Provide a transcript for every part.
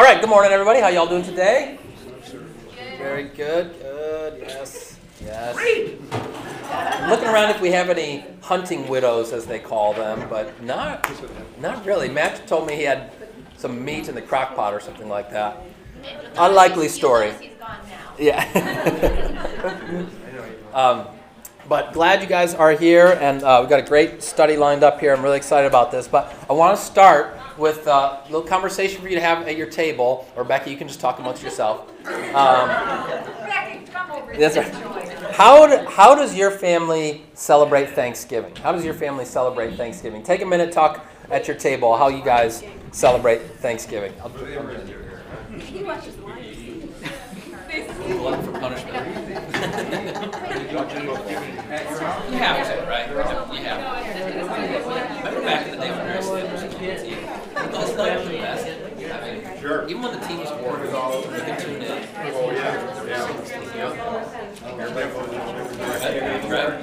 All right, good morning, everybody. How y'all doing today? Very good. Good. Yes. Yes. I'm looking around if we have any hunting widows, as they call them, but not, not really. Matt told me he had some meat in the crock pot or something like that. Unlikely story. He's gone now. Yeah. um, but glad you guys are here, and uh, we've got a great study lined up here. I'm really excited about this. But I want to start with a little conversation for you to have at your table, or Becky, you can just talk amongst yourself. Um, Becky, come over. that's right. How, do, how does your family celebrate Thanksgiving? How does your family celebrate Thanksgiving? Take a minute, talk at your table how you guys celebrate Thanksgiving. I'll- He watches the lions. Looking for punishment. you have to, right? You have to. Remember back in the day when Barry Sanders was on the team? Those like the best. I mean, Sure. even when the team was horrible, you could tune in. Oh, yeah, yeah. Everybody goes to- Right?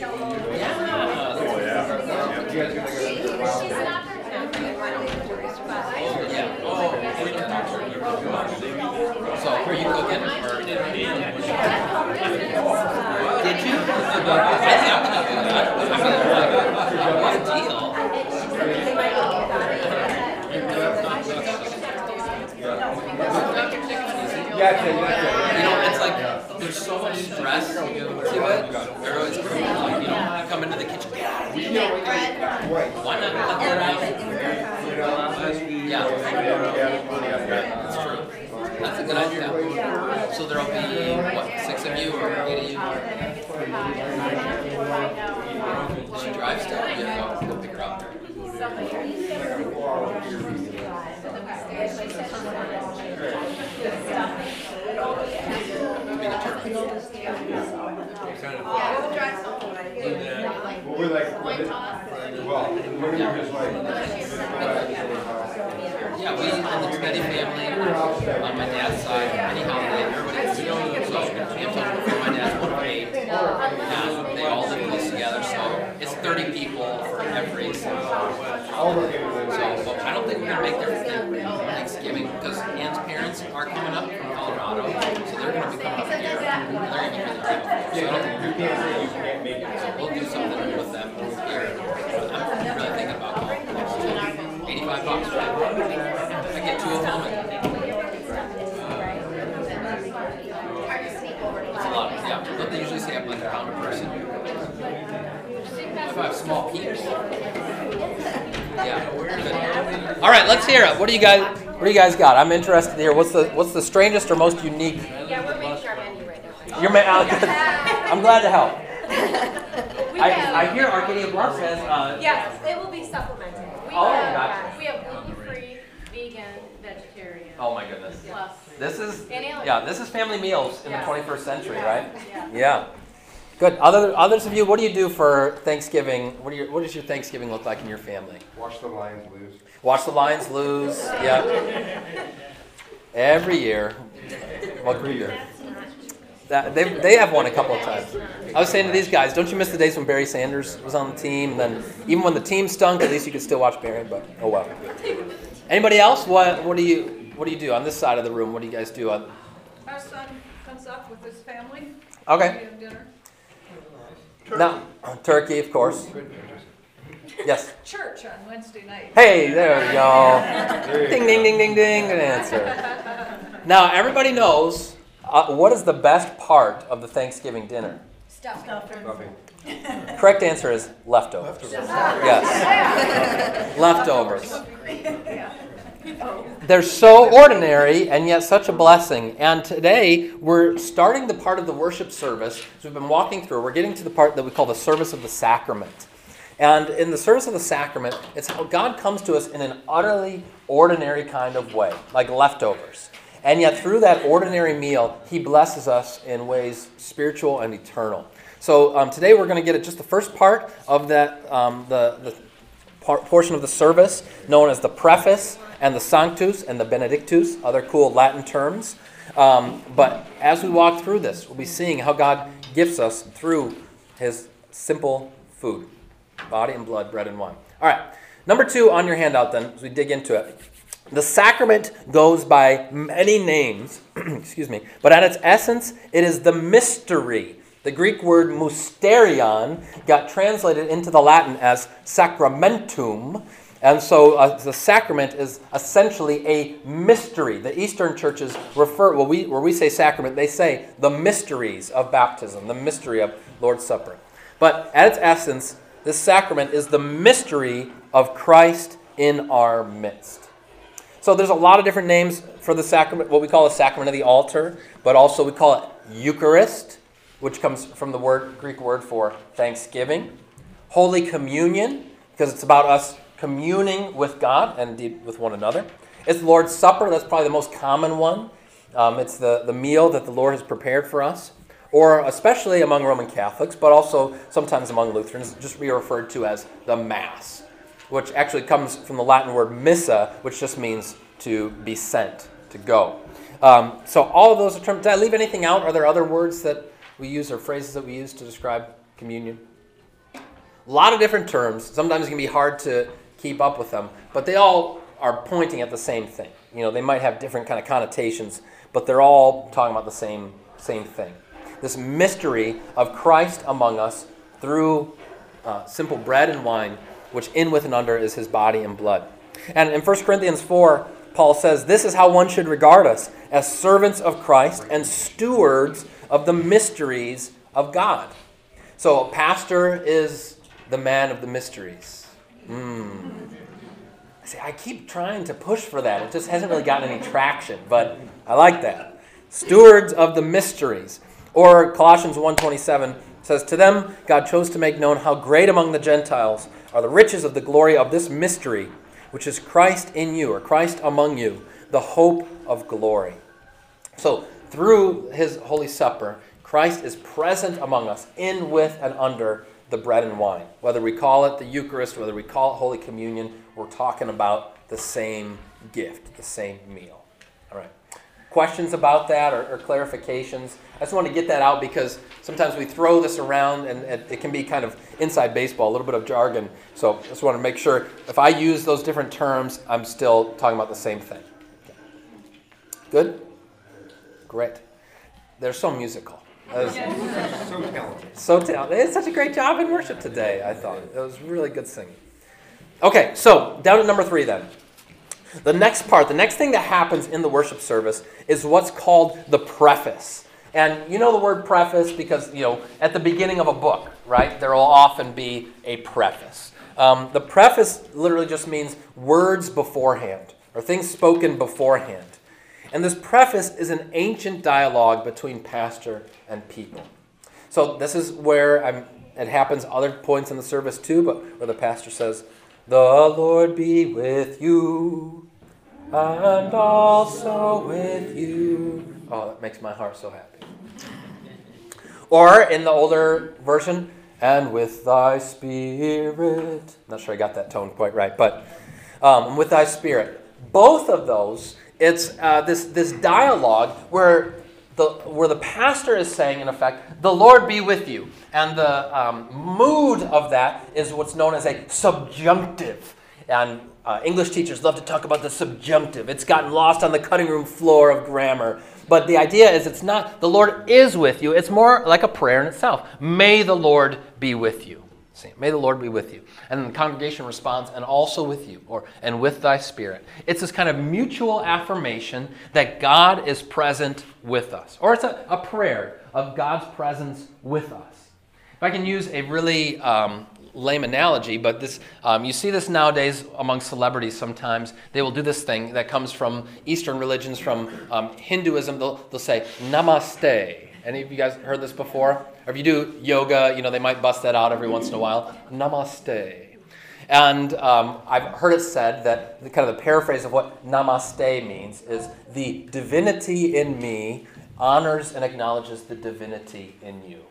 Yeah. Oh, yeah. Yeah. She's not her town. Yeah. Oh, we can talk to her. So, are you cooking? Or did Did you? I think I'm gonna do that. I mean, like, what a deal. You know, it's like there's so much stress to it. Everyone's like, you know, come into the kitchen. Get out of here. Why not let that out? Yeah, that's true. That's a good idea. So there'll be what, six of you or eight of you? Or she drives still. Yeah, go, go pick her up. Yeah, we in the Tibetan family, on my dad's side, any holiday, everybody, so, I'm talking from my dad's one of eight, and they all live close together, so it's thirty people for every, so, the but I don't think we're gonna make their Are coming up from Colorado, so they're gonna be coming up here, they're gonna be really thankful, so You can't make it. so we'll do something with them here. I'm really thinking about going close eighty-five bucks, right? I get two of them it's a lot, yeah. Don't they usually say I'm like a pound a person? If I have small people. Yeah. All right, let's hear it. What do you guys, what do you guys got? I'm interested to hear. What's the, what's the strangest or most unique? Yeah, we're making our menu right now. Your man, I'm glad to help. I, I hear Arcadia Bluffs has, uh, Yes, it will be supplemented. We Oh, have, gotcha. we have gluten-free, vegan, vegetarian. Oh my goodness. Plus. This is yeah, this is family meals in the 21st century, right? Yeah. Yeah. Good. Other others of you, what do you do for Thanksgiving? What do your what does your Thanksgiving look like in your family? Watch the Lions lose. Watch the Lions lose. Yeah. Every year. What Every year. That, they, they have won a couple of times. I was saying to these guys, don't you miss the days when Barry Sanders was on the team? And then even when the team stunk, at least you could still watch Barry. But oh well. Anybody else? What what do you what do you do on this side of the room? What do you guys do? On, Our son comes up with his family. okay. Dinner. Now, turkey, of course. Yes. Church on Wednesday night. Hey, there we go. Ding, ding, ding, ding, ding. Good answer. Now, everybody knows uh, what is the best part of the Thanksgiving dinner? Stuffing. Nothing. Correct answer is leftovers. Yes. Leftovers. They're so ordinary and yet such a blessing. And today we're starting the part of the worship service. as we've been walking through, we're getting to the part that we call the service of the sacrament. And in the service of the sacrament, it's how God comes to us in an utterly ordinary kind of way, like leftovers. And yet, through that ordinary meal, He blesses us in ways spiritual and eternal. So um, today we're going to get at just the first part of that, um, the, the par- portion of the service known as the preface and the sanctus and the benedictus, other cool Latin terms. Um, but as we walk through this, we'll be seeing how God gifts us through His simple food body and blood, bread and wine. All right. Number two on your handout, then, as we dig into it. The sacrament goes by many names, excuse me, but at its essence, it is the mystery. The Greek word mysterion got translated into the Latin as sacramentum, and so uh, the sacrament is essentially a mystery. The Eastern churches refer, well, we, where we say sacrament, they say the mysteries of baptism, the mystery of Lord's Supper. But at its essence, this sacrament is the mystery of Christ in our midst. So there's a lot of different names for the sacrament, what we call the sacrament of the altar, but also we call it Eucharist, which comes from the word Greek word for thanksgiving. Holy Communion, because it's about us communing with God and indeed with one another. It's Lord's Supper, that's probably the most common one. Um, it's the, the meal that the Lord has prepared for us, or especially among Roman Catholics, but also sometimes among Lutherans, just be referred to as the Mass, which actually comes from the Latin word missa, which just means to be sent, to go. Um, so all of those are terms. Did I leave anything out? Are there other words that we use or phrases that we use to describe communion? A lot of different terms. Sometimes it can be hard to keep up with them, but they all are pointing at the same thing. You know, they might have different kind of connotations, but they're all talking about the same same thing. This mystery of Christ among us through uh, simple bread and wine, which in with and under is his body and blood. And in 1 Corinthians 4, Paul says, This is how one should regard us as servants of Christ and stewards of the mysteries of God. So, a pastor is the man of the mysteries. Mm. See, I keep trying to push for that. It just hasn't really gotten any traction, but I like that. Stewards of the mysteries. Or Colossians 1:27 says, "To them God chose to make known how great among the Gentiles are the riches of the glory of this mystery, which is Christ in you, or Christ among you, the hope of glory." So, through his holy supper, Christ is present among us, in, with, and under the bread and wine. Whether we call it the Eucharist, whether we call it Holy Communion, we're talking about the same gift, the same meal. All right. Questions about that or, or clarifications? I just want to get that out because sometimes we throw this around and it, it can be kind of inside baseball, a little bit of jargon. So I just want to make sure if I use those different terms, I'm still talking about the same thing. Okay. Good? Great. They're so musical. Was, So talented. so talented. They did such a great job in worship today, I thought. It was really good singing. Okay, so down to number three then. The next part, the next thing that happens in the worship service is what's called the preface. And you know the word preface because, you know, at the beginning of a book, right, there will often be a preface. Um, the preface literally just means words beforehand or things spoken beforehand. And this preface is an ancient dialogue between pastor and people. So this is where I'm, it happens other points in the service too, but where the pastor says, The Lord be with you and also with you. Oh, that makes my heart so happy. Or in the older version, and with thy spirit. Not sure I got that tone quite right, but um, with thy spirit. Both of those, it's uh, this, this dialogue where the, where the pastor is saying, in effect, the Lord be with you. And the um, mood of that is what's known as a subjunctive. And uh, English teachers love to talk about the subjunctive. It's gotten lost on the cutting room floor of grammar. But the idea is it's not the Lord is with you, it's more like a prayer in itself. May the Lord be with you. See, may the Lord be with you. And the congregation responds, and also with you, or and with thy spirit. It's this kind of mutual affirmation that God is present with us. Or it's a, a prayer of God's presence with us. If I can use a really um, lame analogy, but this um, you see this nowadays among celebrities sometimes. They will do this thing that comes from Eastern religions, from um, Hinduism. They'll, they'll say namaste. Any of you guys heard this before? Or if you do yoga, you know, they might bust that out every once in a while. Namaste. And um, I've heard it said that the kind of the paraphrase of what namaste means is the divinity in me honors and acknowledges the divinity in you.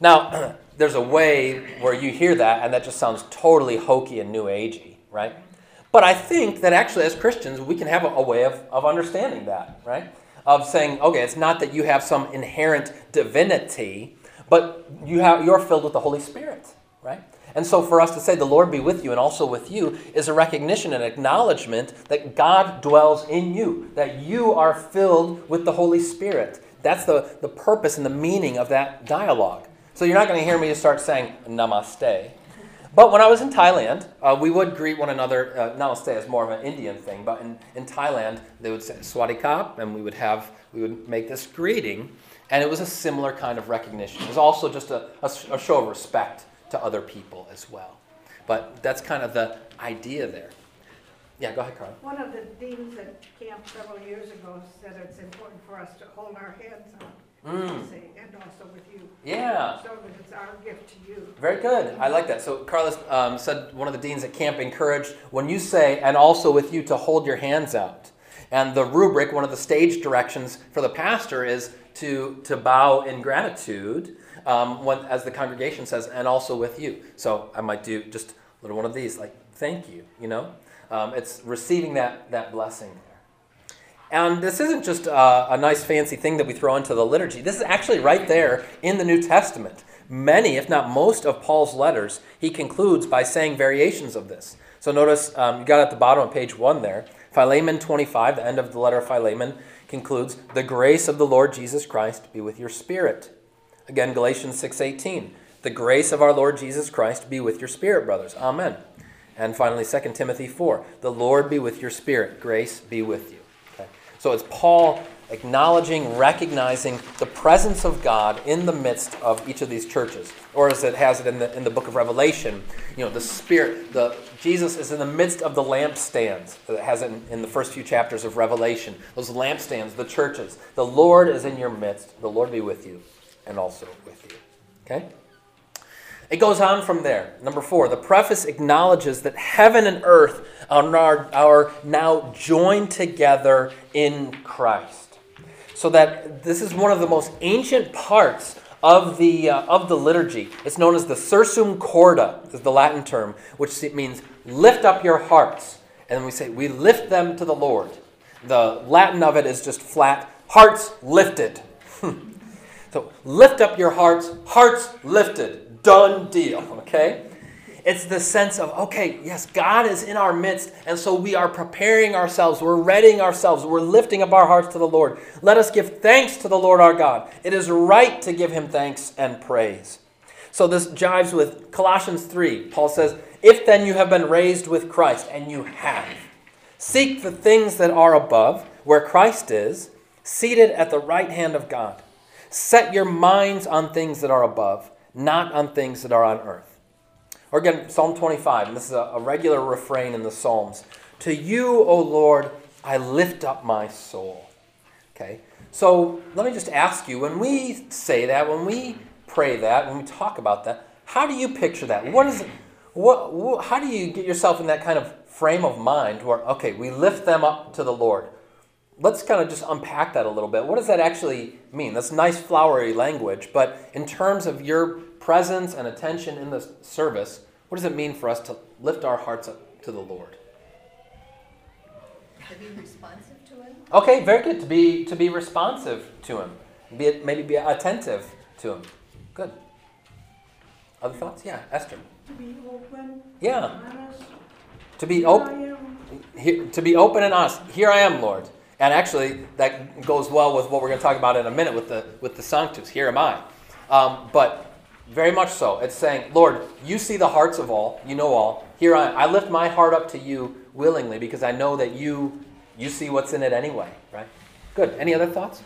Now, there's a way where you hear that and that just sounds totally hokey and new agey, right? But I think that actually, as Christians, we can have a, a way of, of understanding that, right? Of saying, okay, it's not that you have some inherent divinity, but you have, you're filled with the Holy Spirit, right? And so for us to say, the Lord be with you and also with you, is a recognition and acknowledgement that God dwells in you, that you are filled with the Holy Spirit. That's the, the purpose and the meaning of that dialogue. So you're not going to hear me just start saying namaste. But when I was in Thailand, uh, we would greet one another. Uh, namaste is more of an Indian thing, but in, in Thailand, they would say swadikap, and we would have we would make this greeting, and it was a similar kind of recognition. It was also just a, a, a show of respect to other people as well. But that's kind of the idea there. Yeah, go ahead, Carla. One of the deans at camp several years ago said it's important for us to hold our hands up, Mm, say, and also with you. yeah. So that it's our gift to you. Very good. I like that. So Carlos um, said one of the deans at camp encouraged when you say, and also with you to hold your hands out. And the rubric, one of the stage directions for the pastor is to, to bow in gratitude um, when, as the congregation says, and also with you. So I might do just a little one of these, like, thank you, you know? Um, it's receiving that, that blessing. And this isn't just a, a nice fancy thing that we throw into the liturgy. This is actually right there in the New Testament. Many, if not most, of Paul's letters, he concludes by saying variations of this. So notice um, you got at the bottom of page one there. Philemon 25, the end of the letter of Philemon, concludes, "The grace of the Lord Jesus Christ be with your spirit." Again, Galatians 6:18, "The grace of our Lord Jesus Christ be with your spirit, brothers." Amen. And finally, 2 Timothy 4, "The Lord be with your spirit; grace be with you." So it's Paul acknowledging, recognizing the presence of God in the midst of each of these churches. Or as it has it in the, in the book of Revelation, you know, the Spirit, the Jesus is in the midst of the lampstands. It has it in, in the first few chapters of Revelation. Those lampstands, the churches. The Lord is in your midst. The Lord be with you and also with you. Okay? It goes on from there. Number four, the preface acknowledges that heaven and earth are, are now joined together in Christ. So that this is one of the most ancient parts of the, uh, of the liturgy. It's known as the sursum corda, is the Latin term, which means lift up your hearts. And we say, we lift them to the Lord. The Latin of it is just flat, hearts lifted. so lift up your hearts, hearts lifted. Done deal, okay? It's the sense of, okay, yes, God is in our midst, and so we are preparing ourselves, we're readying ourselves, we're lifting up our hearts to the Lord. Let us give thanks to the Lord our God. It is right to give him thanks and praise. So this jives with Colossians 3. Paul says, If then you have been raised with Christ, and you have, seek the things that are above, where Christ is, seated at the right hand of God. Set your minds on things that are above, not on things that are on earth. Or again, Psalm 25, and this is a, a regular refrain in the Psalms. To you, O Lord, I lift up my soul. Okay? So let me just ask you when we say that, when we pray that, when we talk about that, how do you picture that? What is it? What, what, how do you get yourself in that kind of frame of mind where, okay, we lift them up to the Lord? Let's kind of just unpack that a little bit. What does that actually mean? That's nice, flowery language, but in terms of your presence and attention in the service, what does it mean for us to lift our hearts up to the Lord? To be responsive to Him? Okay, very good. To be to be responsive to Him, be maybe be attentive to Him. Good. Other thoughts? Yeah, Esther. To be open, Yeah, honest. to be open. I am. Here, to be open and honest. Here I am, Lord. And actually, that goes well with what we're going to talk about in a minute with the with the Sanctus. Here am I. Um, but very much so. It's saying, Lord, you see the hearts of all. You know all. Here I am. I lift my heart up to you willingly because I know that you you see what's in it anyway. Right? Good. Any other thoughts?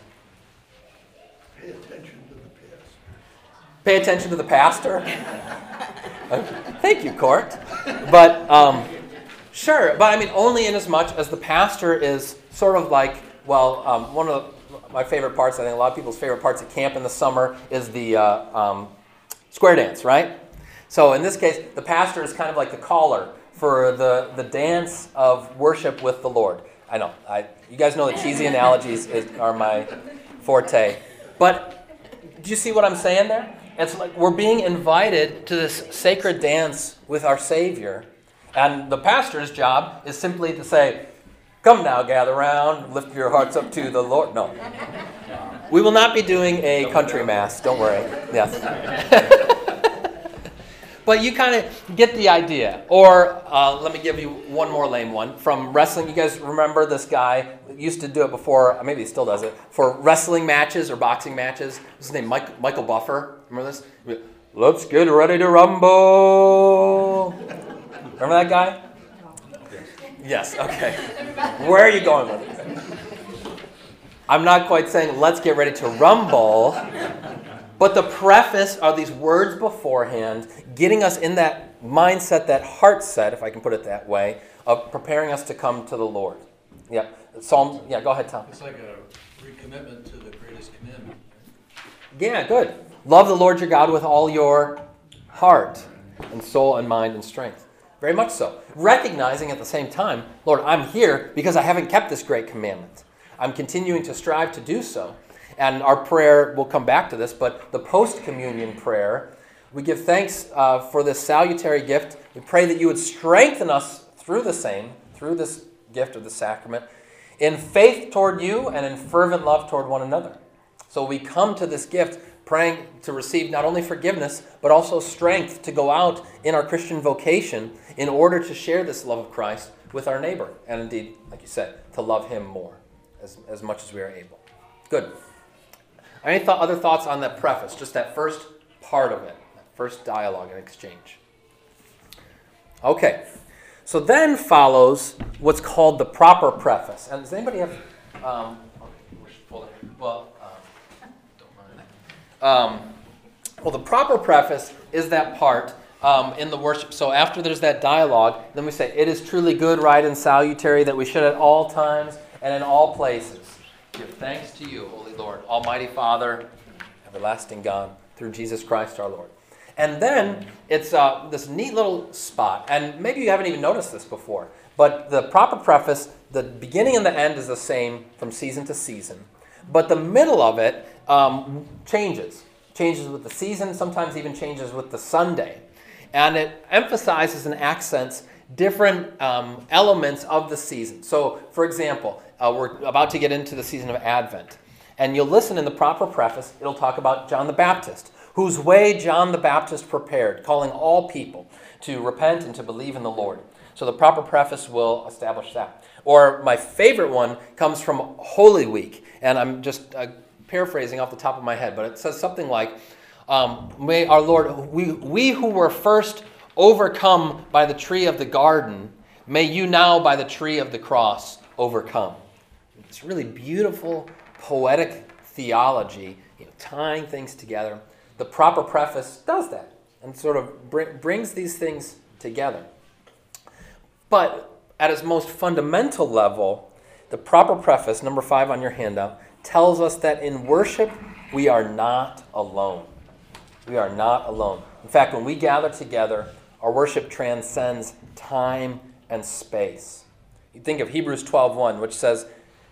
Pay attention to the past. Pay attention to the pastor. Thank you, Court. But um, sure, but I mean only in as much as the pastor is sort of like well, um, one of my favorite parts. I think a lot of people's favorite parts at camp in the summer is the uh, um, square dance, right? So in this case, the pastor is kind of like the caller for the, the dance of worship with the Lord. I know, I, you guys know that cheesy analogies is, are my forte. But do you see what I'm saying there? It's like we're being invited to this sacred dance with our Savior. And the pastor's job is simply to say, Come now, gather round, lift your hearts up to the Lord. No. We will not be doing a country mass, don't worry. Yes. but you kind of get the idea. Or uh, let me give you one more lame one from wrestling. You guys remember this guy used to do it before? Maybe he still does it for wrestling matches or boxing matches. What's his name? Mike, Michael Buffer. Remember this? Let's get ready to rumble. Remember that guy? Yes. Okay. Where are you going with it? I'm not quite saying let's get ready to rumble. But the preface are these words beforehand, getting us in that mindset, that heart set, if I can put it that way, of preparing us to come to the Lord. Yeah. Psalm, yeah, go ahead, Tom. It's like a recommitment to the greatest commandment. Yeah, good. Love the Lord your God with all your heart and soul and mind and strength. Very much so. Recognizing at the same time, Lord, I'm here because I haven't kept this great commandment. I'm continuing to strive to do so. And our prayer, we'll come back to this, but the post communion prayer, we give thanks uh, for this salutary gift. We pray that you would strengthen us through the same, through this gift of the sacrament, in faith toward you and in fervent love toward one another. So we come to this gift praying to receive not only forgiveness, but also strength to go out in our Christian vocation in order to share this love of Christ with our neighbor. And indeed, like you said, to love him more as, as much as we are able. Good. Any th- other thoughts on that preface, just that first part of it, that first dialogue and exchange? Okay, so then follows what's called the proper preface. And does anybody have? Um, well, don't mind. Um, well, the proper preface is that part um, in the worship. So after there's that dialogue, then we say, "It is truly good, right, and salutary that we should at all times and in all places give thanks to you, Holy Lord, Almighty Father, everlasting God, through Jesus Christ our Lord." And then it's uh, this neat little spot, and maybe you haven't even noticed this before, but the proper preface, the beginning and the end is the same from season to season, but the middle of it um, changes. Changes with the season, sometimes even changes with the Sunday. And it emphasizes and accents different um, elements of the season. So, for example, uh, we're about to get into the season of Advent. And you'll listen in the proper preface, it'll talk about John the Baptist whose way John the Baptist prepared, calling all people to repent and to believe in the Lord. So the proper preface will establish that. Or my favorite one comes from Holy Week, and I'm just uh, paraphrasing off the top of my head, but it says something like, um, May our Lord, we, we who were first overcome by the tree of the garden, may you now by the tree of the cross overcome. It's really beautiful, poetic theology, you know, tying things together the proper preface does that and sort of br- brings these things together. But at its most fundamental level, the proper preface, number five on your handout, tells us that in worship, we are not alone. We are not alone. In fact, when we gather together, our worship transcends time and space. You think of Hebrews 12:1, which says,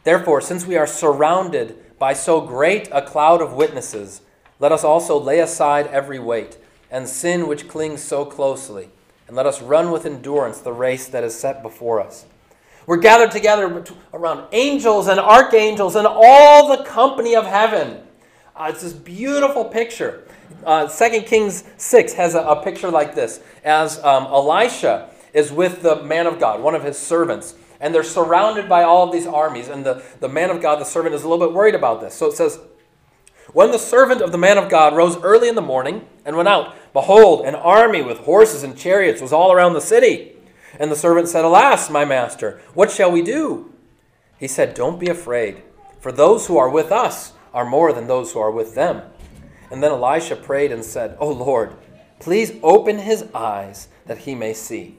"Therefore, since we are surrounded by so great a cloud of witnesses, let us also lay aside every weight and sin which clings so closely, and let us run with endurance the race that is set before us. We're gathered together around angels and archangels and all the company of heaven. Uh, it's this beautiful picture. Uh, 2 Kings 6 has a, a, picture like this as um, Elisha is with the man of God, one of his servants, and they're surrounded by all of these armies. And the, the man of God, the servant, is a little bit worried about this. So it says, when the servant of the man of God rose early in the morning and went out, behold, an army with horses and chariots was all around the city. And the servant said, Alas, my master, what shall we do? He said, Don't be afraid, for those who are with us are more than those who are with them. And then Elisha prayed and said, O Lord, please open his eyes that he may see.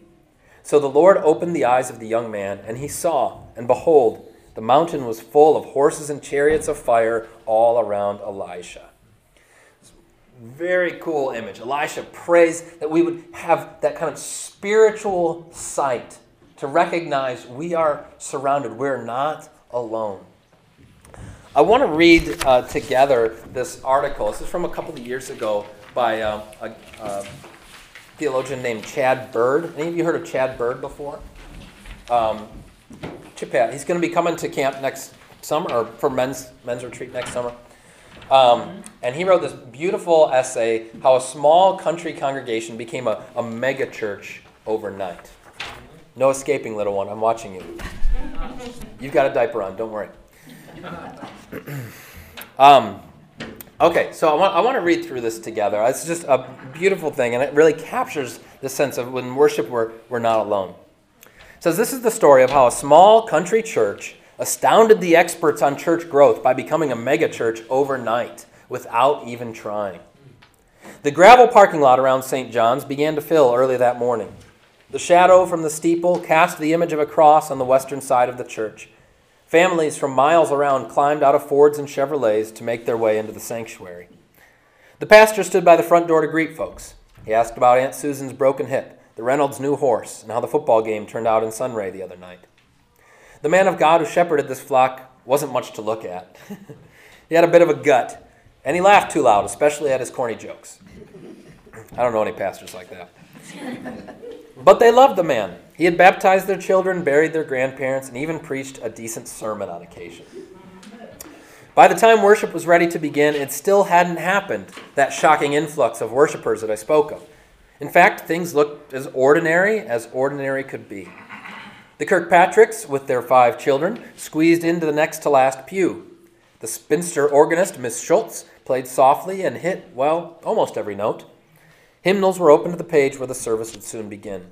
So the Lord opened the eyes of the young man, and he saw, and behold, the mountain was full of horses and chariots of fire all around Elisha. Very cool image. Elisha prays that we would have that kind of spiritual sight to recognize we are surrounded, we're not alone. I want to read uh, together this article. This is from a couple of years ago by uh, a, a, theologian named Chad Bird. Any of you heard of Chad Bird before? Um, He's going to be coming to camp next summer, or for men's men's retreat next summer. Um, and he wrote this beautiful essay how a small country congregation became a, a mega church overnight. No escaping, little one. I'm watching you. You've got a diaper on. Don't worry. Um, okay, so I want, I want to read through this together. It's just a beautiful thing, and it really captures the sense of when worship, we're, we're not alone. It says this is the story of how a small country church astounded the experts on church growth by becoming a megachurch overnight without even trying. The gravel parking lot around St. John's began to fill early that morning. The shadow from the steeple cast the image of a cross on the western side of the church. Families from miles around climbed out of Fords and Chevrolets to make their way into the sanctuary. The pastor stood by the front door to greet folks. He asked about Aunt Susan's broken hip, the Reynolds' new horse, and how the football game turned out in Sunray the other night. The man of God who shepherded this flock wasn't much to look at. he had a bit of a gut, and he laughed too loud, especially at his corny jokes. I don't know any pastors like that. but they loved the man. He had baptized their children, buried their grandparents, and even preached a decent sermon on occasion. By the time worship was ready to begin, it still hadn't happened, that shocking influx of worshipers that I spoke of. In fact, things looked as ordinary as ordinary could be. The Kirkpatricks, with their five children, squeezed into the next to last pew. The spinster organist, Miss Schultz, played softly and hit, well, almost every note. Hymnals were open to the page where the service would soon begin.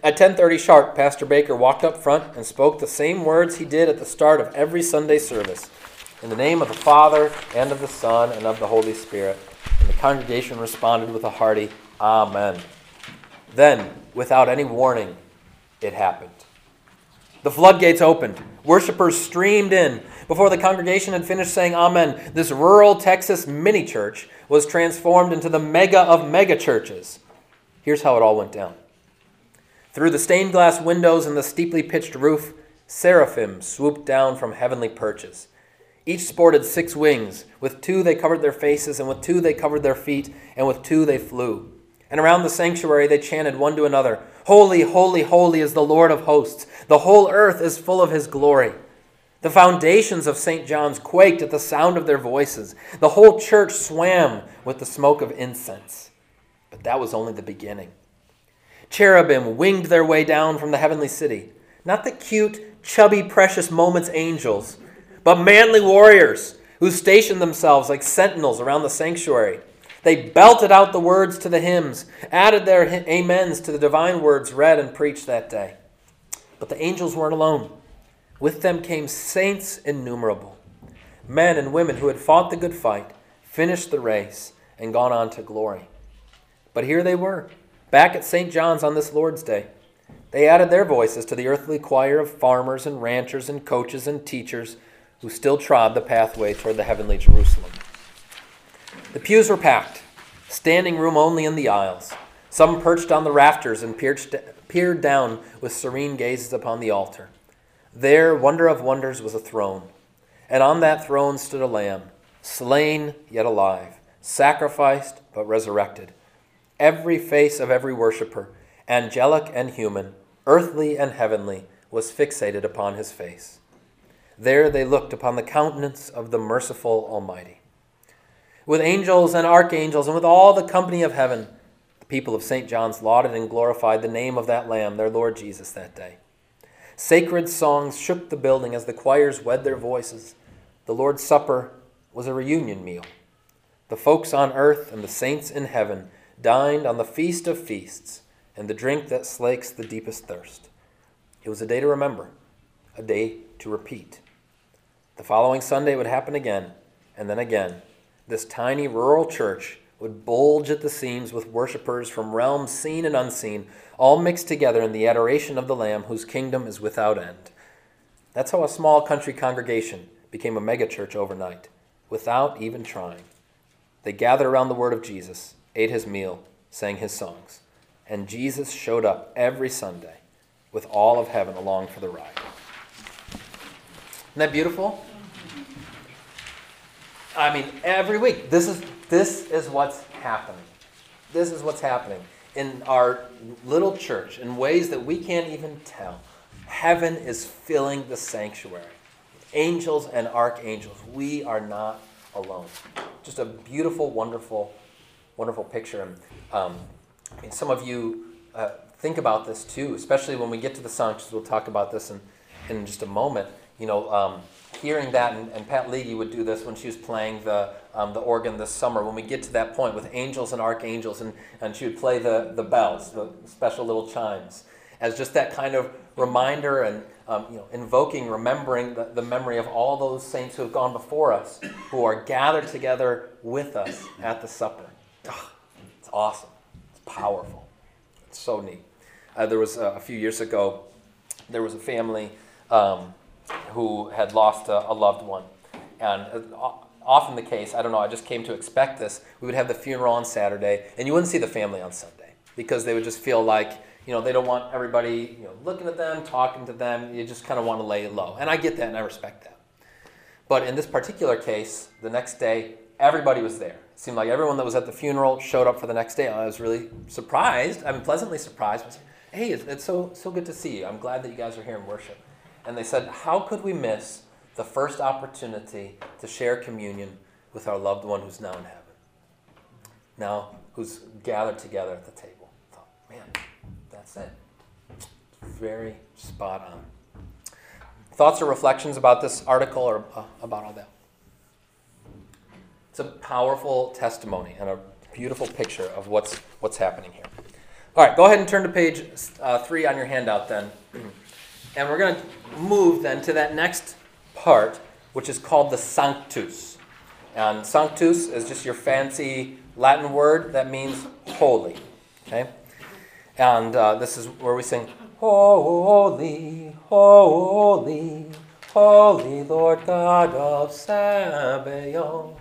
At 10:30 sharp, Pastor Baker walked up front and spoke the same words he did at the start of every Sunday service. In the name of the Father and of the Son and of the Holy Spirit. And the congregation responded with a hearty Amen. Then, without any warning, it happened. The floodgates opened. Worshippers streamed in. Before the congregation had finished saying Amen, this rural Texas mini church was transformed into the mega of mega churches. Here's how it all went down. Through the stained glass windows and the steeply pitched roof, seraphim swooped down from heavenly perches. Each sported six wings. With two they covered their faces, and with two they covered their feet, and with two they flew. And around the sanctuary they chanted one to another Holy, holy, holy is the Lord of hosts. The whole earth is full of his glory. The foundations of St. John's quaked at the sound of their voices. The whole church swam with the smoke of incense. But that was only the beginning. Cherubim winged their way down from the heavenly city. Not the cute, chubby, precious moments angels, but manly warriors who stationed themselves like sentinels around the sanctuary. They belted out the words to the hymns, added their amens to the divine words read and preached that day. But the angels weren't alone. With them came saints innumerable, men and women who had fought the good fight, finished the race, and gone on to glory. But here they were, back at St. John's on this Lord's Day. They added their voices to the earthly choir of farmers and ranchers and coaches and teachers who still trod the pathway toward the heavenly Jerusalem. The pews were packed, standing room only in the aisles. Some perched on the rafters and peered down with serene gazes upon the altar. There, wonder of wonders, was a throne, and on that throne stood a lamb, slain yet alive, sacrificed but resurrected. Every face of every worshiper, angelic and human, earthly and heavenly, was fixated upon his face. There they looked upon the countenance of the merciful Almighty. With angels and archangels and with all the company of heaven, the people of St. John's lauded and glorified the name of that Lamb, their Lord Jesus, that day. Sacred songs shook the building as the choirs wed their voices. The Lord's Supper was a reunion meal. The folks on earth and the saints in heaven dined on the feast of feasts and the drink that slakes the deepest thirst. It was a day to remember, a day to repeat. The following Sunday would happen again, and then again. This tiny rural church would bulge at the seams with worshippers from realms seen and unseen, all mixed together in the adoration of the Lamb whose kingdom is without end. That's how a small country congregation became a megachurch overnight, without even trying. They gathered around the word of Jesus, ate his meal, sang his songs, and Jesus showed up every Sunday with all of heaven along for the ride. Isn't that beautiful? I mean, every week. This is this is what's happening. This is what's happening in our little church in ways that we can't even tell. Heaven is filling the sanctuary. Angels and archangels, we are not alone. Just a beautiful, wonderful, wonderful picture. And um, I mean, some of you uh, think about this too, especially when we get to the Sanctus. We'll talk about this in, in just a moment. You know, um, hearing that, and, and, Pat Leahy would do this when she was playing the, um, the organ this summer. When we get to that point with angels and archangels, and, and she would play the, the bells, the special little chimes, as just that kind of reminder and um, you know, invoking, remembering the, the memory of all those saints who have gone before us, who are gathered together with us at the supper. Oh, it's awesome. It's powerful. It's so neat. Uh, there was uh, a few years ago, there was a family um, who had lost a, a loved one. And uh, often the case, I don't know, I just came to expect this. We would have the funeral on Saturday, and you wouldn't see the family on Sunday because they would just feel like you know, they don't want everybody, you know, looking at them, talking to them. You just kind of want to lay low. And I get that and I respect that. But in this particular case, the next day, everybody was there. It seemed like everyone that was at the funeral showed up for the next day. I was really surprised. I mean, pleasantly surprised. Hey, it's, it's so, so good to see you. I'm glad that you guys are here in worship. And they said, how could we miss the first opportunity to share communion with our loved one who's now in heaven? Now, who's gathered together at the table. I thought, man, that's it. Very spot on. Thoughts or reflections about this article or uh, about all that? It's a powerful testimony and a beautiful picture of what's what's happening here. All right, go ahead and turn to page uh, three on your handout then, and we're going to move then to that next part, which is called the Sanctus. And Sanctus is just your fancy Latin word that means holy. Okay. And uh, this is where we sing, Holy, holy, holy Lord God of Sabaoth.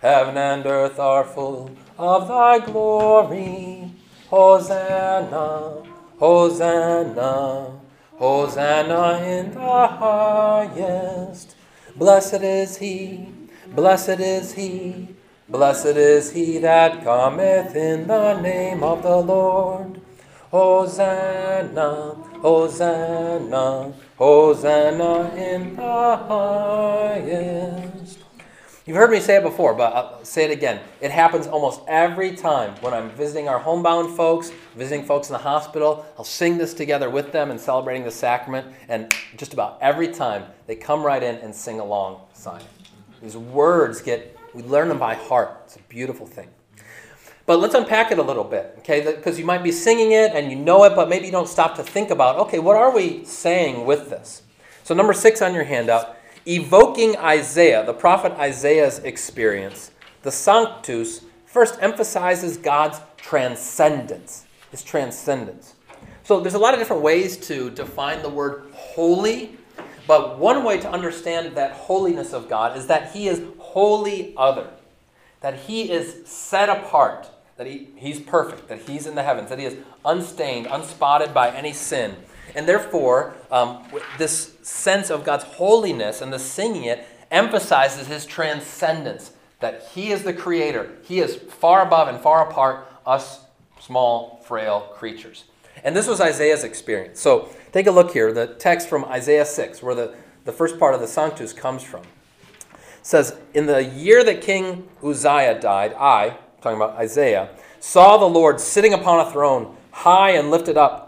Heaven and earth are full of thy glory. Hosanna, Hosanna, Hosanna in the highest. Blessed is he, blessed is he, blessed is he that cometh in the name of the Lord. Hosanna, Hosanna, Hosanna in the highest. You've heard me say it before, but I'll say it again. It happens almost every time when I'm visiting our homebound folks, visiting folks in the hospital. I'll sing this together with them and celebrating the sacrament, and just about every time they come right in and sing along sign. These words get, we learn them by heart. It's a beautiful thing. But let's unpack it a little bit, okay? Because you might be singing it and you know it, but maybe you don't stop to think about, okay, what are we saying with this? So, number six on your handout, evoking Isaiah, the prophet Isaiah's experience, the Sanctus first emphasizes God's transcendence, his transcendence. So, there's a lot of different ways to define the word holy, but one way to understand that holiness of God is that he is wholly other, that he is set apart that he, he's perfect, that he's in the heavens, that he is unstained, unspotted by any sin. And therefore, um, this sense of God's holiness and the singing it emphasizes his transcendence, that he is the creator. He is far above and far apart us small, frail creatures. And this was Isaiah's experience. So take a look here. The text from Isaiah 6, where the, the first part of the Sanctus comes from, says, In the year that King Uzziah died, I, talking about Isaiah, saw the Lord sitting upon a throne, high and lifted up,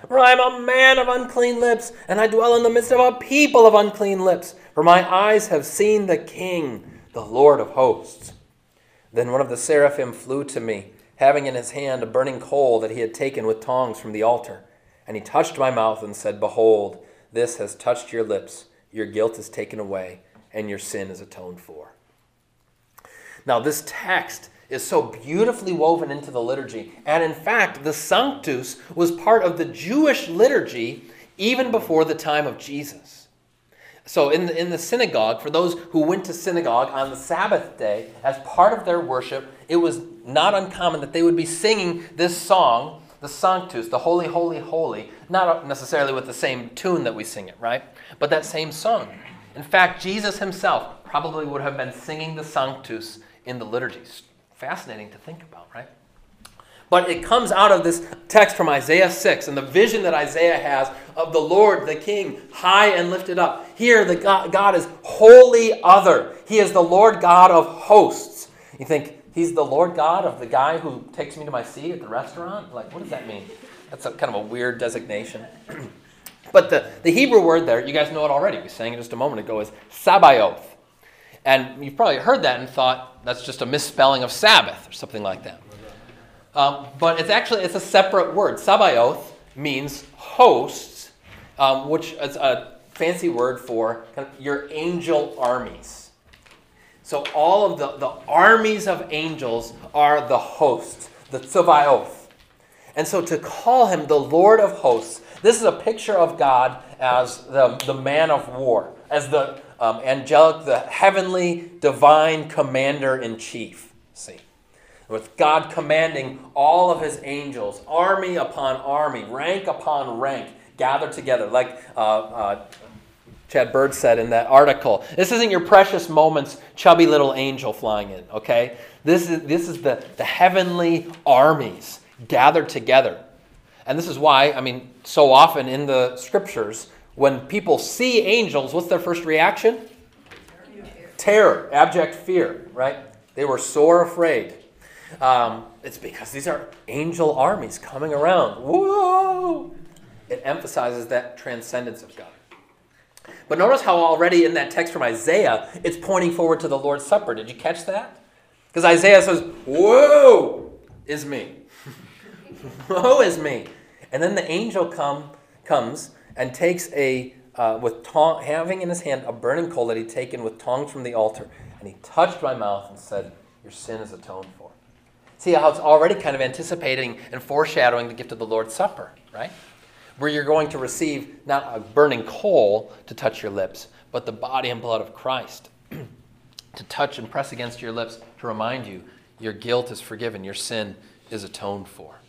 for I am a man of unclean lips, and I dwell in the midst of a people of unclean lips. For my eyes have seen the King, the Lord of hosts. Then one of the seraphim flew to me, having in his hand a burning coal that he had taken with tongs from the altar. And he touched my mouth and said, Behold, this has touched your lips. Your guilt is taken away, and your sin is atoned for. Now, this text is so beautifully woven into the liturgy. And in fact, the Sanctus was part of the Jewish liturgy even before the time of Jesus. So, in the, in the synagogue, for those who went to synagogue on the Sabbath day, as part of their worship, it was not uncommon that they would be singing this song, the Sanctus, the Holy, Holy, Holy, not necessarily with the same tune that we sing it, right? But that same song. In fact, Jesus himself probably would have been singing the Sanctus in the liturgies. Fascinating to think about, right? But it comes out of this text from Isaiah 6 and the vision that Isaiah has of the Lord, the King, high and lifted up. Here, the God, God is wholly other. He is the Lord God of hosts. You think, he's the Lord God of the guy who takes me to my seat at the restaurant? Like, what does that mean? That's a, kind of a weird designation. but the, the Hebrew word there, you guys know it already. We sang it just a moment ago, is Sabaoth. And you've probably heard that and thought that's just a misspelling of Sabbath or something like that. Um, but it's actually it's a separate word. Sabaoth means hosts, um, which is a fancy word for kind of your angel armies. So all of the, the armies of angels are the hosts, the Sabaoth. And so to call him the Lord of hosts, this is a picture of God as the, the man of war, as the um, angelic, the heavenly, divine commander in chief. See? with God commanding all of his angels, army upon army, rank upon rank, gathered together, like uh, uh, Chad Bird said in that article. This isn't your precious moments, chubby little angel flying in, okay? This is, this is the, the heavenly armies gathered together. And this is why, I mean, so often in the scriptures, when people see angels, what's their first reaction? Terror, abject fear, right? They were sore afraid. Um, it's because these are angel armies coming around. Whoa! It emphasizes that transcendence of God. But notice how already in that text from Isaiah, it's pointing forward to the Lord's Supper. Did you catch that? Because Isaiah says, Whoa is me. Woe is me. And then the angel come, comes and takes a, uh, with tong, having in his hand a burning coal that he'd taken with tongs from the altar. And he touched my mouth and said, Your sin is atoned for. See how it's already kind of anticipating and foreshadowing the gift of the Lord's Supper, right? Where you're going to receive not a burning coal to touch your lips, but the body and blood of Christ to touch and press against your lips to remind you your guilt is forgiven, your sin is atoned for.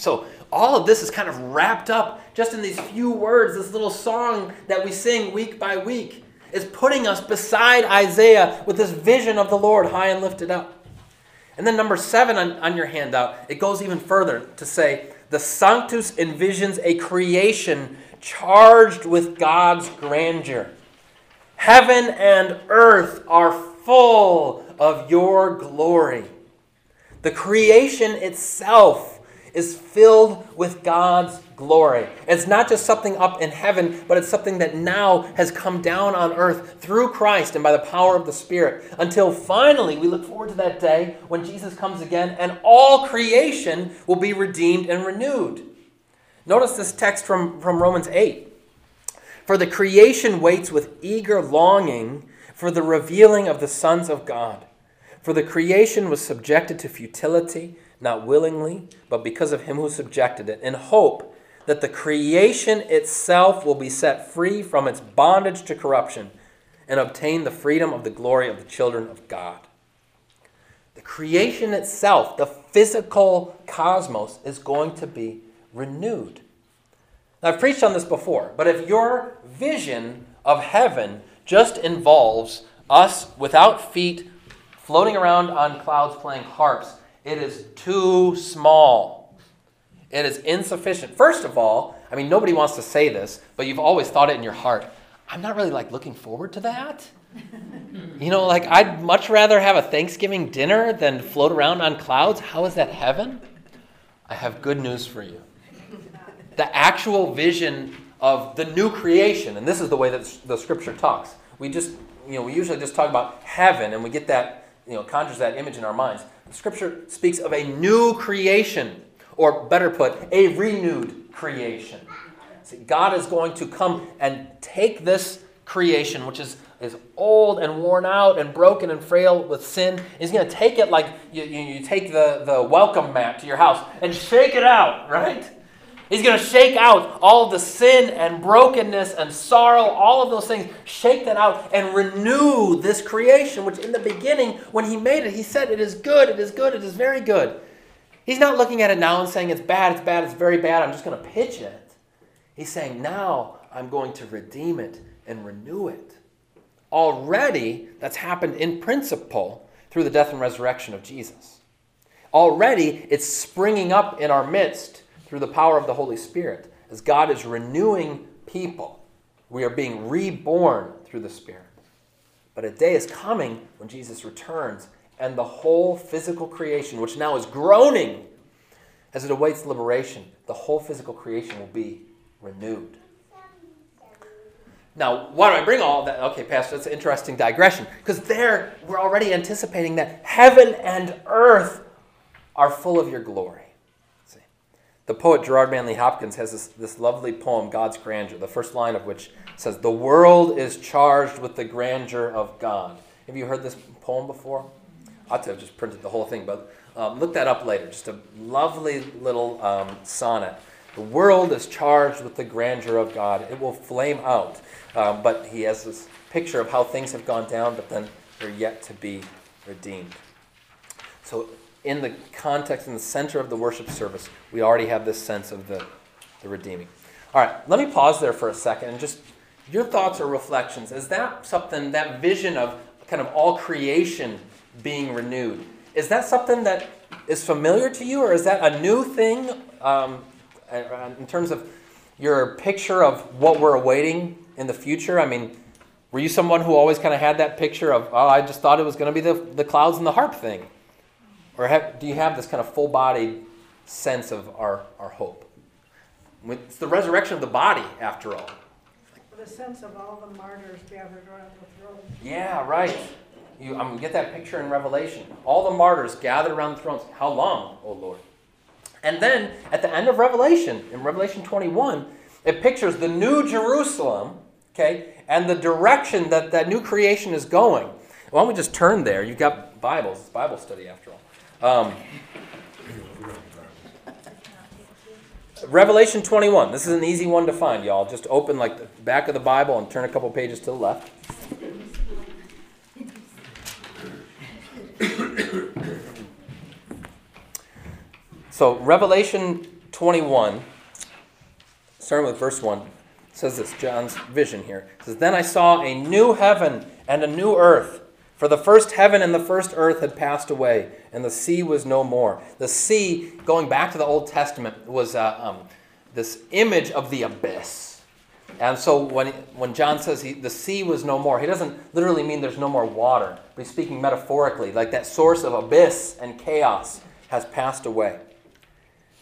So all of this is kind of wrapped up just in these few words, this little song that we sing week by week is putting us beside Isaiah with this vision of the Lord high and lifted up. And then number seven on, on your handout, it goes even further to say the Sanctus envisions a creation charged with God's grandeur. Heaven and earth are full of your glory. The creation itself is filled with God's glory. It's not just something up in heaven, but it's something that now has come down on earth through Christ and by the power of the Spirit. Until finally, we look forward to that day when Jesus comes again and all creation will be redeemed and renewed. Notice this text from, from Romans 8. For the creation waits with eager longing for the revealing of the sons of God. For the creation was subjected to futility not willingly, but because of him who subjected it, in hope that the creation itself will be set free from its bondage to corruption and obtain the freedom of the glory of the children of God. The creation itself, the physical cosmos, is going to be renewed. Now, I've preached on this before, but if your vision of heaven just involves us without feet floating around on clouds playing harps, it is too small. It is insufficient. First of all, I mean, nobody wants to say this, but you've always thought it in your heart. I'm not really like looking forward to that. you know, like I'd much rather have a Thanksgiving dinner than float around on clouds. How is that heaven? I have good news for you. The actual vision of the new creation, and this is the way that the scripture talks. We just, you know, we usually just talk about heaven and we get that, you know, conjures that image in our minds. Scripture speaks of a new creation, or better put, a renewed creation. See, God is going to come and take this creation, which is, is old and worn out and broken and frail with sin. He's going to take it like you, you, you take the, the welcome mat to your house and shake it out, right? He's going to shake out all the sin and brokenness and sorrow, all of those things, shake that out and renew this creation, which in the beginning, when he made it, he said, It is good, it is good, it is very good. He's not looking at it now and saying, It's bad, it's bad, it's very bad, I'm just going to pitch it. He's saying, Now I'm going to redeem it and renew it. Already, that's happened in principle through the death and resurrection of Jesus. Already, it's springing up in our midst through the power of the Holy Spirit. As God is renewing people, we are being reborn through the Spirit. But a day is coming when Jesus returns, and the whole physical creation, which now is groaning as it awaits liberation, the whole physical creation will be renewed. Now, why do I bring all that? Okay, Pastor, that's an interesting digression. Because there, we're already anticipating that heaven and earth are full of your glory. The poet Gerard Manley Hopkins has this, this lovely poem, God's Grandeur, the first line of which says, The world is charged with the grandeur of God. Have you heard this poem before? I ought to have just printed the whole thing, but um, look that up later. Just a lovely little um, sonnet. The world is charged with the grandeur of God. It will flame out. Um, but he has this picture of how things have gone down, but then they're yet to be redeemed. So, in the context, in the center of the worship service, we already have this sense of the, the redeeming. All right, let me pause there for a second and just your thoughts or reflections. Is that something, that vision of kind of all creation being renewed, is that something that is familiar to you, or is that a new thing um, in terms of your picture of what we're awaiting in the future? I mean, were you someone who always kind of had that picture of, oh, I just thought it was going to be the, the clouds and the harp thing? Or have, do you have this kind of full bodied sense of our, our hope? It's the resurrection of the body, after all. The sense of all the martyrs gathered around the throne. Yeah, right. You, I'm get that picture in Revelation. All the martyrs gathered around the thrones. How long, O Lord? And then at the end of Revelation, in Revelation 21, it pictures the new Jerusalem, okay, and the direction that that new creation is going. Why don't we just turn there? You've got Bibles, it's Bible study after all. Um, Revelation 21. This is an easy one to find, y'all. Just open like the back of the Bible and turn a couple pages to the left. so, Revelation 21, starting with verse 1, says this John's vision here. It says, Then I saw a new heaven and a new earth. For the first heaven and the first earth had passed away, and the sea was no more. The sea, going back to the Old Testament, was uh, um, this image of the abyss. And so when, when John says he, the sea was no more, he doesn't literally mean there's no more water, but he's speaking metaphorically, like that source of abyss and chaos has passed away.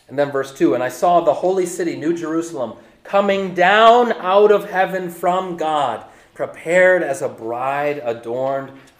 And then verse 2 And I saw the holy city, New Jerusalem, coming down out of heaven from God, prepared as a bride adorned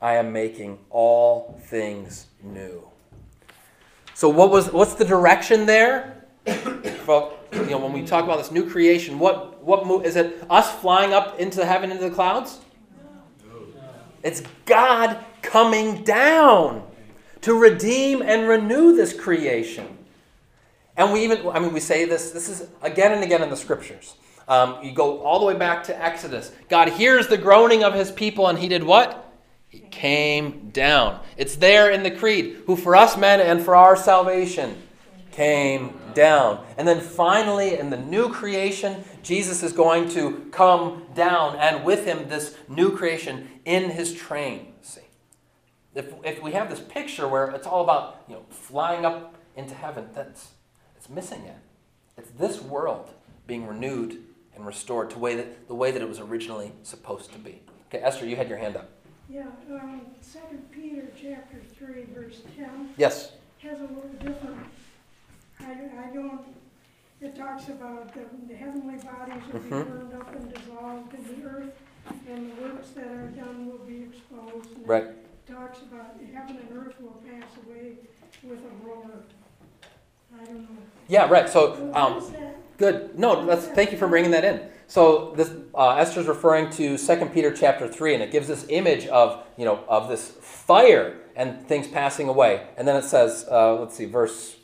I am making all things new. So what was what's the direction there? well, you know, when we talk about this new creation, what what move, is it us flying up into heaven into the clouds? It's God coming down to redeem and renew this creation. And we even, I mean, we say this, this is again and again in the scriptures. Um, you go all the way back to Exodus. God hears the groaning of his people, and he did what? He came down. It's there in the creed, who for us men and for our salvation came down. And then finally, in the new creation, Jesus is going to come down, and with him, this new creation in his train. See? If, if we have this picture where it's all about you know, flying up into heaven, that's it's missing it. It's this world being renewed and restored to way that, the way that it was originally supposed to be. Okay, Esther, you had your hand up. Yeah, um, Second Peter chapter three, verse ten. Yes. Has a little different. I, I don't it talks about the the heavenly bodies will be Mhm. burned up and dissolved in the earth, and the works that are done will be exposed. And it Right. Talks about heaven and earth will pass away with a roar. I don't know. Yeah, right. So, um, good. No, that's, thank you for bringing that in. So this uh, Esther's referring to 2 Peter chapter 3, and it gives this image of, you know, of this fire and things passing away. And then it says, uh, let's see, verse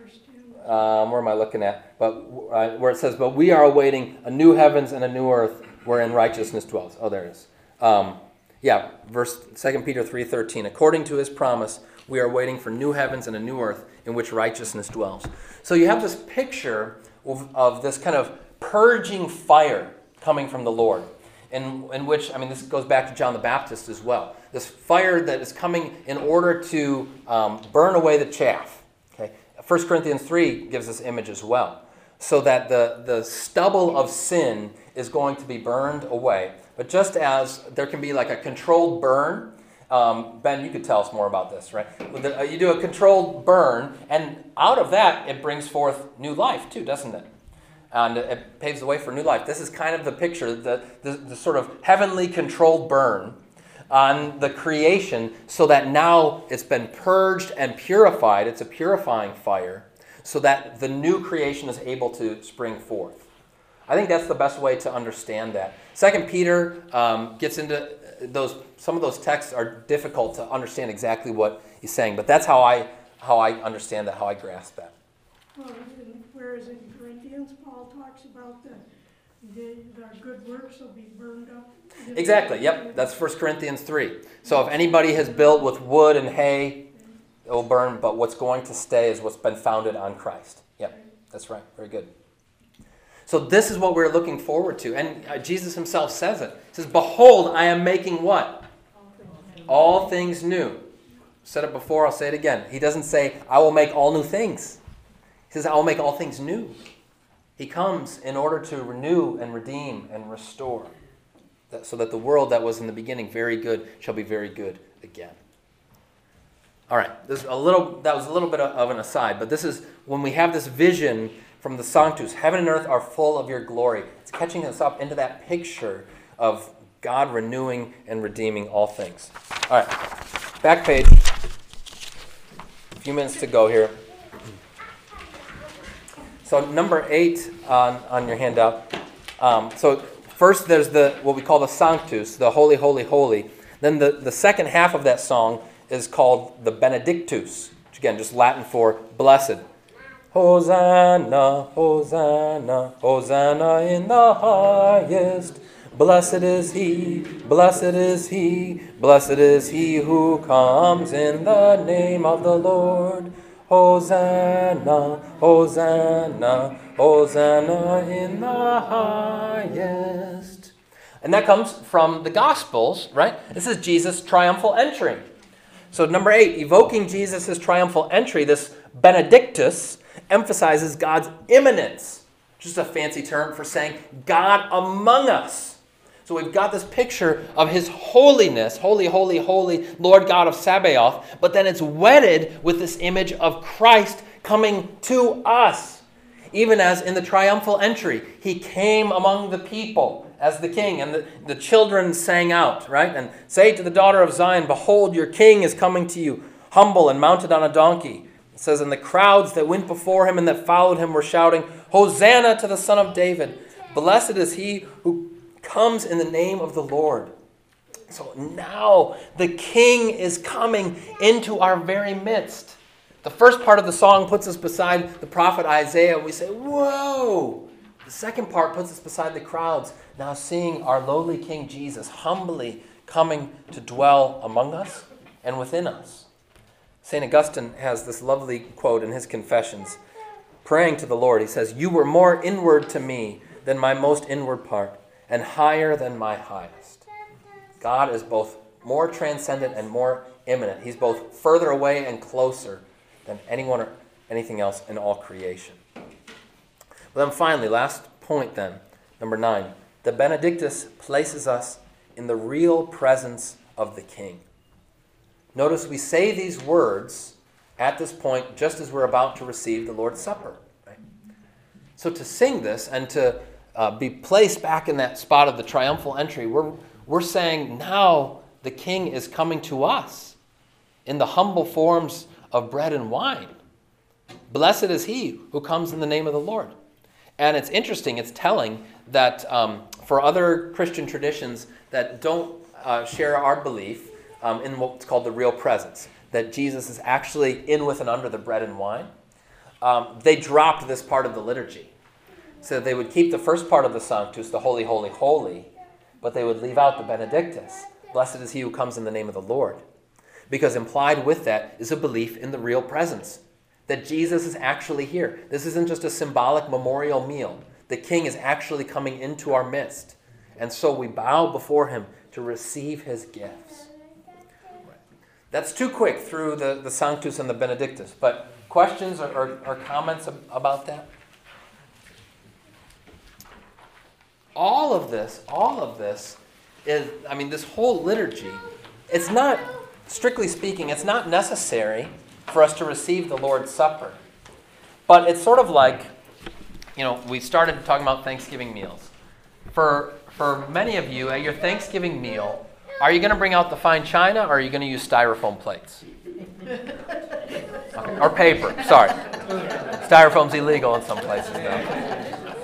Verse two. um, where am I looking at? But uh, where it says, "But we are awaiting a new heavens and a new earth, wherein righteousness dwells." Oh, there it is. Um, yeah, verse 2 Peter three thirteen. According to His promise, we are waiting for new heavens and a new earth in which righteousness dwells. So you have this picture of, of this kind of purging fire coming from the Lord. In, in which, I mean, this goes back to John the Baptist as well. This fire that is coming in order to um, burn away the chaff. Okay? 1 Corinthians 3 gives this image as well. So that the, the stubble of sin is going to be burned away. But just as there can be like a controlled burn, um, Ben, you could tell us more about this, right? Uh, You do a controlled burn, and out of that, it brings forth new life too, doesn't it? And it paves the way for new life. This is kind of the picture, the, the, the sort of heavenly controlled burn on the creation, so that now it's been purged and purified. It's a purifying fire, so that the new creation is able to spring forth. I think that's the best way to understand that. Second Peter um, gets into those. Some of those texts are difficult to understand exactly what he's saying, but that's how I how I understand that, how I grasp that. Whereas in Corinthians, Paul talks about the, the, the good works will be burned up. Exactly. Yep. That's 1 Corinthians 3. So if anybody has built with wood and hay, it will burn, but what's going to stay is what's been founded on Christ. Yep. That's right. Very good. So this is what we're looking forward to. And uh, Jesus himself says it. He says, Behold, I am making what? All things new. Said it before, I'll say it again. He doesn't say, I will make all new things. He says, I will make all things new. He comes in order to renew and redeem and restore that, so that the world that was in the beginning very good shall be very good again. All right, this is a little that was a little bit of an aside, but this is when we have this vision from the Sanctus, heaven and earth are full of your glory. It's catching us up into that picture of God renewing and redeeming all things. All right, back page. A few minutes to go here. So number eight on, on your handout. Um, so first there's the what we call the Sanctus, the Holy, Holy, Holy. Then the, the second half of that song is called the Benedictus, which again just Latin for blessed. Hosanna, Hosanna, Hosanna in the highest. Blessed is he, blessed is he, blessed is he who comes in the name of the Lord. Hosanna, Hosanna, Hosanna in the highest. And that comes from the Gospels, right? This is Jesus' triumphal entry. So, number eight, evoking Jesus' triumphal entry, this Benedictus emphasizes God's immanence, just a fancy term for saying God among us. So we've got this picture of his holiness, holy, holy, holy, Lord God of Sabaoth, but then it's wedded with this image of Christ coming to us. Even as in the triumphal entry, he came among the people as the king, and the, the children sang out, right? And say to the daughter of Zion, Behold, your king is coming to you, humble and mounted on a donkey. It says, And the crowds that went before him and that followed him were shouting, Hosanna to the Son of David. Blessed is he who comes in the name of the Lord. So now the king is coming into our very midst. The first part of the song puts us beside the prophet Isaiah. We say, Whoa! The second part puts us beside the crowds, now seeing our lowly King Jesus humbly coming to dwell among us and within us. St. Augustine has this lovely quote in his Confessions. Praying to the Lord, he says, You were more inward to me than my most inward part, and higher than my highest. God is both more transcendent and more immanent. He's both further away and closer than anyone or anything else in all creation. But then finally, last point then, number nine. The Benedictus places us in the real presence of the King. Notice we say these words at this point just as we're about to receive the Lord's Supper. Right? So to sing this and to uh, be placed back in that spot of the triumphal entry, we're, we're saying now the king is coming to us in the humble forms of bread and wine. Blessed is he who comes in the name of the Lord. And it's interesting, it's telling that um, for other Christian traditions that don't uh, share our belief um, in what's called the real presence, that Jesus is actually in with and under the bread and wine, um, they dropped this part of the liturgy. So they would keep the first part of the Sanctus, the Holy, Holy, Holy, but they would leave out the Benedictus. Blessed is he who comes in the name of the Lord. Because implied with that is a belief in the real presence, that Jesus is actually here. This isn't just a symbolic memorial meal. The King is actually coming into our midst. And so we bow before him to receive his gifts. That's too quick through the, the Sanctus and the Benedictus. But questions or, or, or comments about that? All of this, all of this is, I mean, this whole liturgy, it's not, strictly speaking, it's not necessary for us to receive the Lord's Supper. But it's sort of like, you know, we started talking about Thanksgiving meals. For, for many of you, at your Thanksgiving meal, are you going to bring out the fine china or are you going to use styrofoam plates? Okay. Or paper, sorry. Styrofoam's illegal in some places now.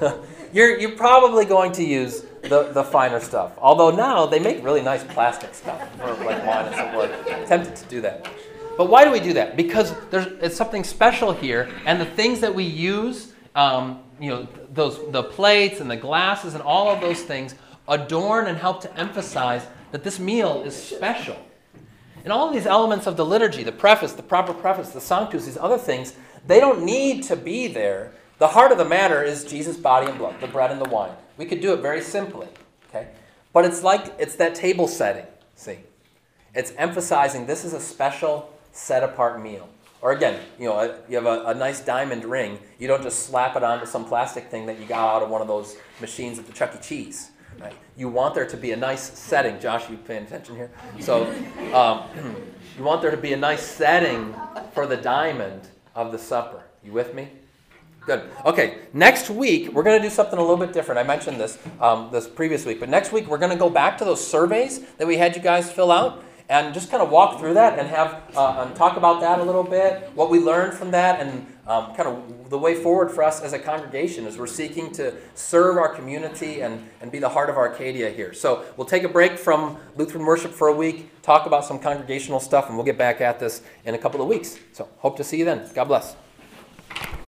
you're, you're probably going to use the, the finer stuff. Although now they make really nice plastic stuff for like wine and so forth. Tempted to do that. But why do we do that? Because there's it's something special here, and the things that we use, um, you know, those the plates and the glasses and all of those things adorn and help to emphasize that this meal is special. And all of these elements of the liturgy, the preface, the proper preface, the sanctus, these other things, they don't need to be there. The heart of the matter is Jesus' body and blood, the bread and the wine. We could do it very simply, okay? But it's like it's that table setting, see? It's emphasizing this is a special set apart meal. Or again, you know, you have a, a, nice diamond ring. You don't just slap it onto some plastic thing that you got out of one of those machines at the Chuck E. Cheese. Right? You want there to be a nice setting. Josh, you paying attention here? So um, you want there to be a nice setting for the diamond of the supper. You with me? Good. Okay. Next week we're going to do something a little bit different. I mentioned this um, this previous week, but next week we're going to go back to those surveys that we had you guys fill out and just kind of walk through that and have uh, and talk about that a little bit, what we learned from that, and um, kind of the way forward for us as a congregation as we're seeking to serve our community and, and be the heart of Arcadia here. So we'll take a break from Lutheran worship for a week, talk about some congregational stuff, and we'll get back at this in a couple of weeks. So hope to see you then. God bless.